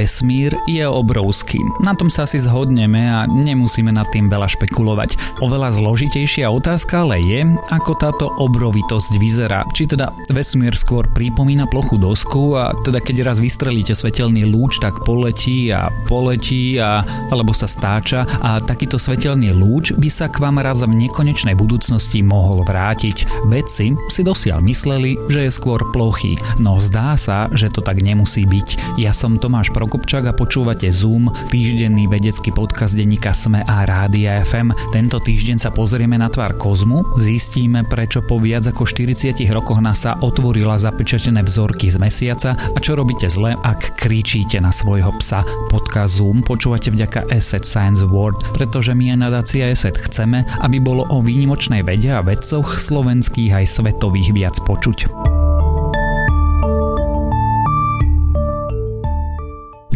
vesmír je obrovský. Na tom sa asi zhodneme a nemusíme nad tým veľa špekulovať. Oveľa zložitejšia otázka ale je, ako táto obrovitosť vyzerá. Či teda vesmír skôr pripomína plochu dosku a teda keď raz vystrelíte svetelný lúč, tak poletí a poletí a alebo sa stáča a takýto svetelný lúč by sa k vám raz v nekonečnej budúcnosti mohol vrátiť. Vedci si dosiaľ mysleli, že je skôr plochý, no zdá sa, že to tak nemusí byť. Ja som Tomáš Prokopčák a počúvate Zoom, týždenný vedecký podcast denníka Sme a Rádia FM. Tento týždeň sa pozrieme na tvár kozmu, zistíme prečo po viac ako 40 rokoch NASA otvorila zapečatené vzorky z mesiaca a čo robíte zle, ak kričíte na svojho psa. Podcast Zoom počúvate vďaka Asset Science Award, pretože my aj nadácia Asset chceme, aby bolo o výnimočnej vede a vedcoch slovenských aj svetových viac počuť.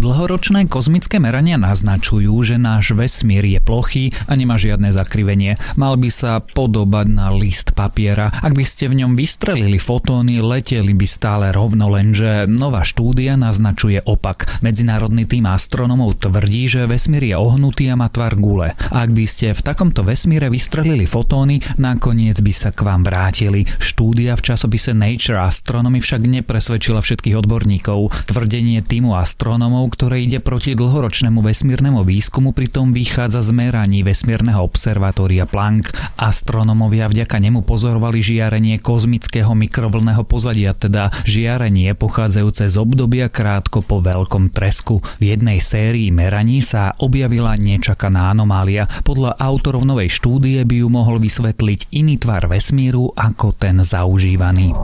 Dlhoročné kozmické merania naznačujú, že náš vesmír je plochý a nemá žiadne zakrivenie. Mal by sa podobať na list papiera. Ak by ste v ňom vystrelili fotóny, leteli by stále rovno, lenže nová štúdia naznačuje opak. Medzinárodný tým astronomov tvrdí, že vesmír je ohnutý a má tvar gule. Ak by ste v takomto vesmíre vystrelili fotóny, nakoniec by sa k vám vrátili. Štúdia v časopise Nature Astronomy však nepresvedčila všetkých odborníkov. Tvrdenie týmu astronomov, ktoré ide proti dlhoročnému vesmírnemu výskumu, pritom vychádza z meraní vesmírneho observatória Planck. Astronomovia vďaka nemu pozorovali žiarenie kozmického mikrovlného pozadia, teda žiarenie pochádzajúce z obdobia krátko po veľkom tresku. V jednej sérii meraní sa objavila nečakaná anomália. Podľa autorov novej štúdie by ju mohol vysvetliť iný tvar vesmíru ako ten zaužívaný.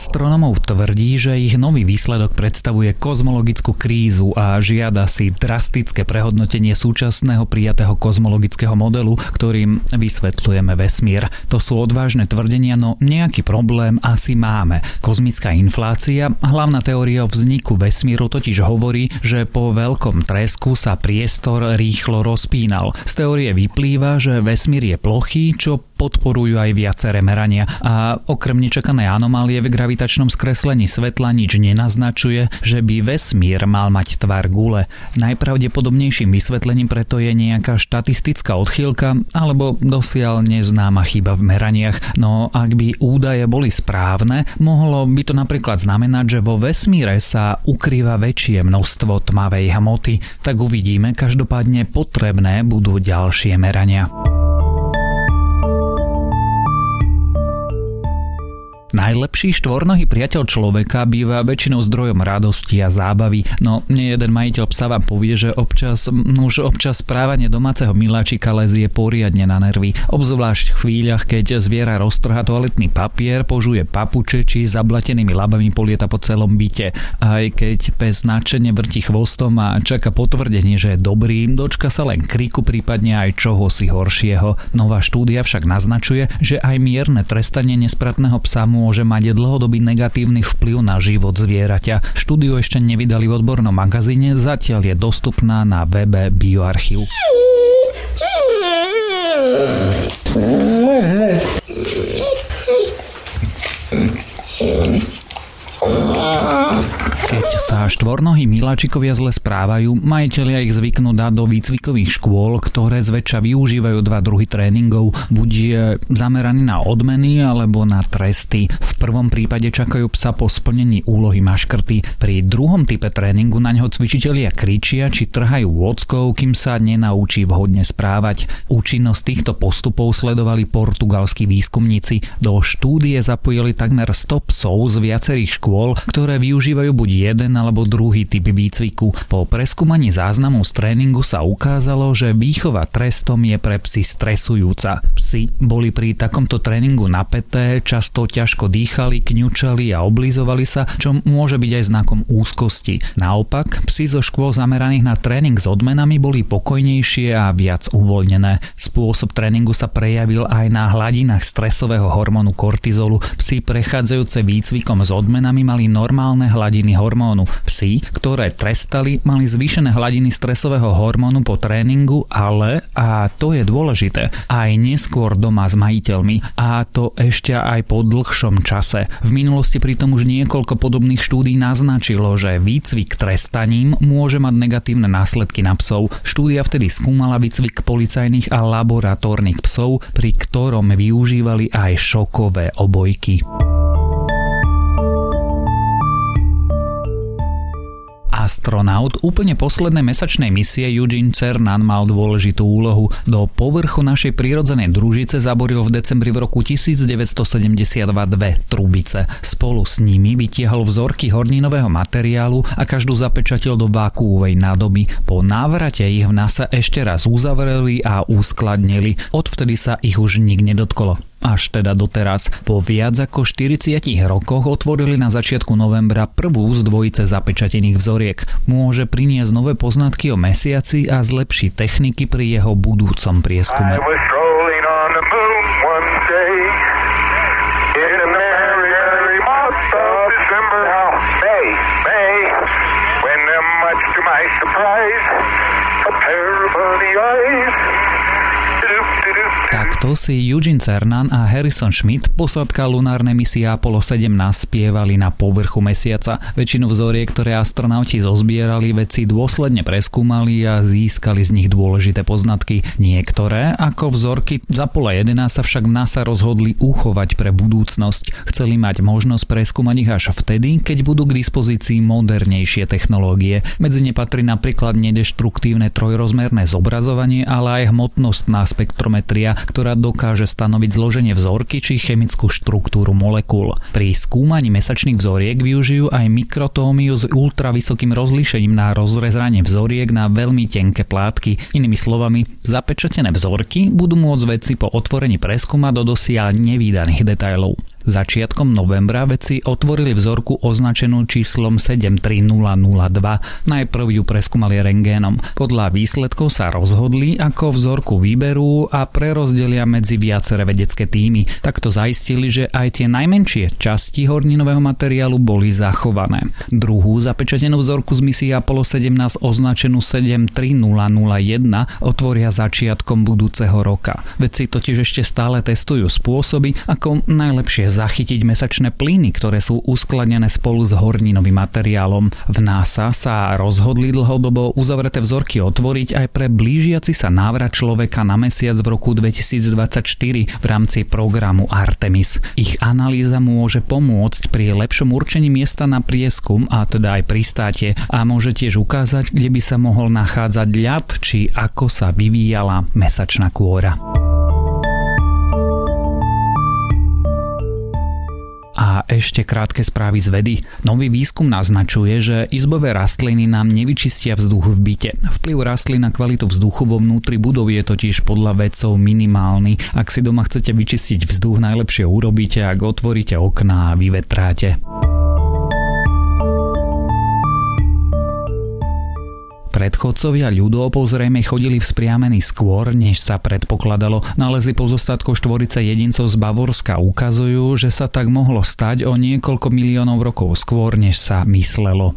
Astronomov tvrdí, že ich nový výsledok predstavuje kozmologickú krízu a žiada si drastické prehodnotenie súčasného prijatého kozmologického modelu, ktorým vysvetľujeme vesmír. To sú odvážne tvrdenia, no nejaký problém asi máme. Kozmická inflácia, hlavná teória o vzniku vesmíru totiž hovorí, že po veľkom tresku sa priestor rýchlo rozpínal. Z teórie vyplýva, že vesmír je plochý, čo podporujú aj viaceré merania a okrem nečakanej anomálie v gravitačnom skreslení svetla nič nenaznačuje, že by vesmír mal mať tvar gule. Najpravdepodobnejším vysvetlením preto je nejaká štatistická odchýlka alebo dosiaľ neznáma chyba v meraniach, no ak by údaje boli správne, mohlo by to napríklad znamenať, že vo vesmíre sa ukrýva väčšie množstvo tmavej hmoty, tak uvidíme, každopádne potrebné budú ďalšie merania. Najlepší štvornohý priateľ človeka býva väčšinou zdrojom radosti a zábavy, no nie jeden majiteľ psa vám povie, že občas, už občas správanie domáceho miláčika lezie poriadne na nervy, obzvlášť v chvíľach, keď zviera roztrha toaletný papier, požuje papuče či zablatenými labami polieta po celom byte. Aj keď pes nadšene vrti chvostom a čaká potvrdenie, že je dobrý, dočka sa len kriku, prípadne aj čoho si horšieho. Nová štúdia však naznačuje, že aj mierne trestanie nespratného psa mu môže mať dlhodobý negatívny vplyv na život zvieraťa. Štúdiu ešte nevydali v odbornom magazíne, zatiaľ je dostupná na webe Bioarchiv. Keď sa štvornohí miláčikovia zle správajú, majiteľia ich zvyknú dať do výcvikových škôl, ktoré zväčša využívajú dva druhy tréningov, buď je zameraný na odmeny alebo na tresty. V prvom prípade čakajú psa po splnení úlohy maškrty. Pri druhom type tréningu na neho cvičitelia kričia či trhajú vôckou, kým sa nenaučí vhodne správať. Účinnosť týchto postupov sledovali portugalskí výskumníci. Do štúdie zapojili takmer 100 psov z viacerých škôl, ktoré využívajú buď jeden alebo druhý typ výcviku. Po preskúmaní záznamu z tréningu sa ukázalo, že výchova trestom je pre psy stresujúca. Psi boli pri takomto tréningu napäté, často ťažko dýchali, kňučali a oblizovali sa, čo môže byť aj znakom úzkosti. Naopak, psi zo škôl zameraných na tréning s odmenami boli pokojnejšie a viac uvoľnené. Spôsob tréningu sa prejavil aj na hladinách stresového hormónu kortizolu. Psi prechádzajúce výcvikom s odmenami mali normálne hladiny hormónu. Psi, ktoré trestali, mali zvýšené hladiny stresového hormónu po tréningu, ale, a to je dôležité, aj neskôr doma s majiteľmi a to ešte aj po dlhšom čase. V minulosti pritom už niekoľko podobných štúdí naznačilo, že výcvik trestaním môže mať negatívne následky na psov. Štúdia vtedy skúmala výcvik policajných a laboratórnych psov, pri ktorom využívali aj šokové obojky. Astronaut úplne poslednej mesačnej misie Eugene Cernan mal dôležitú úlohu. Do povrchu našej prírodzenej družice zaboril v decembri v roku 1972 dve trubice. Spolu s nimi vytiahol vzorky horninového materiálu a každú zapečatil do vákuovej nádoby. Po návrate ich v NASA ešte raz uzavreli a uskladnili. Odvtedy sa ich už nik nedotkolo až teda doteraz. Po viac ako 40 rokoch otvorili na začiatku novembra prvú z dvojice zapečatených vzoriek. Môže priniesť nové poznatky o mesiaci a zlepšiť techniky pri jeho budúcom prieskume. Takto si Eugene Cernan a Harrison Schmidt, posádka lunárnej misie Apollo 17, spievali na povrchu mesiaca. Väčšinu vzoriek, ktoré astronauti zozbierali, vedci dôsledne preskúmali a získali z nich dôležité poznatky. Niektoré, ako vzorky z Apollo 11 sa však NASA rozhodli uchovať pre budúcnosť. Chceli mať možnosť preskúmať ich až vtedy, keď budú k dispozícii modernejšie technológie. Medzi ne patrí napríklad nedeštruktívne trojrozmerné zobrazovanie, ale aj hmotnostná spektrometria, ktorá dokáže stanoviť zloženie vzorky či chemickú štruktúru molekúl. Pri skúmaní mesačných vzoriek využijú aj mikrotómiu s ultravysokým rozlíšením na rozrezanie vzoriek na veľmi tenké plátky. Inými slovami, zapečatené vzorky budú môcť veci po otvorení preskúmať do dosiaľ nevýdaných detailov. Začiatkom novembra vedci otvorili vzorku označenú číslom 73002. Najprv ju preskúmali rengénom. Podľa výsledkov sa rozhodli, ako vzorku vyberú a prerozdelia medzi viaceré vedecké týmy. Takto zaistili, že aj tie najmenšie časti horninového materiálu boli zachované. Druhú zapečatenú vzorku z misie Apollo 17 označenú 73001 otvoria začiatkom budúceho roka. Vedci totiž ešte stále testujú spôsoby, ako najlepšie zachytiť mesačné plyny, ktoré sú uskladnené spolu s horninovým materiálom. V NASA sa rozhodli dlhodobo uzavreté vzorky otvoriť aj pre blížiaci sa návrat človeka na mesiac v roku 2024 v rámci programu Artemis. Ich analýza môže pomôcť pri lepšom určení miesta na prieskum a teda aj pristáte a môže tiež ukázať, kde by sa mohol nachádzať ľad či ako sa vyvíjala mesačná kôra. Ešte krátke správy z vedy. Nový výskum naznačuje, že izbové rastliny nám nevyčistia vzduch v byte. Vplyv rastlín na kvalitu vzduchu vo vnútri budov je totiž podľa vedcov minimálny. Ak si doma chcete vyčistiť vzduch, najlepšie urobíte, ak otvoríte okná a vyvetráte. Predchodcovia ľudopov zrejme chodili vzpriamení skôr, než sa predpokladalo. Nálezy pozostatkov štvorice jedincov z Bavorska ukazujú, že sa tak mohlo stať o niekoľko miliónov rokov skôr, než sa myslelo.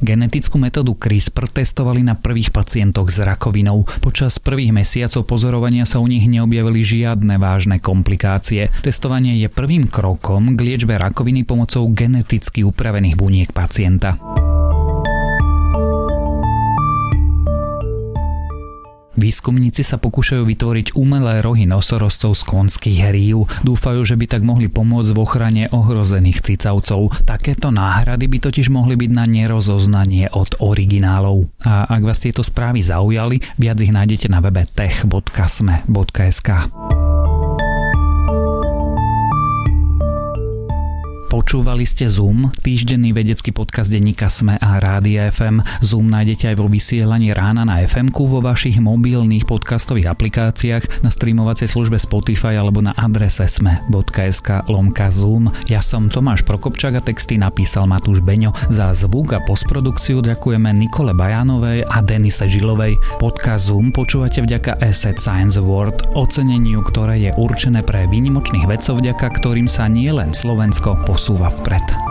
Genetickú metódu CRISPR testovali na prvých pacientoch s rakovinou. Počas prvých mesiacov pozorovania sa u nich neobjavili žiadne vážne komplikácie. Testovanie je prvým krokom k liečbe rakoviny pomocou geneticky upravených buniek pacienta. Výskumníci sa pokúšajú vytvoriť umelé rohy nosorostov z konských hrív. Dúfajú, že by tak mohli pomôcť v ochrane ohrozených cicavcov. Takéto náhrady by totiž mohli byť na nerozoznanie od originálov. A ak vás tieto správy zaujali, viac ich nájdete na webe tech.sme.sk. Počúvali ste Zoom, týždenný vedecký podcast denníka Sme a Rádia FM. Zoom nájdete aj vo vysielaní rána na fm vo vašich mobilných podcastových aplikáciách, na streamovacej službe Spotify alebo na adrese sme.sk lomka Zoom. Ja som Tomáš Prokopčák a texty napísal Matúš Beňo. Za zvuk a postprodukciu ďakujeme Nikole Bajanovej a Denise Žilovej. Podcast Zoom počúvate vďaka Asset Science Award, oceneniu, ktoré je určené pre výnimočných vedcov, vďaka ktorým sa nielen Slovensko kursuva впред.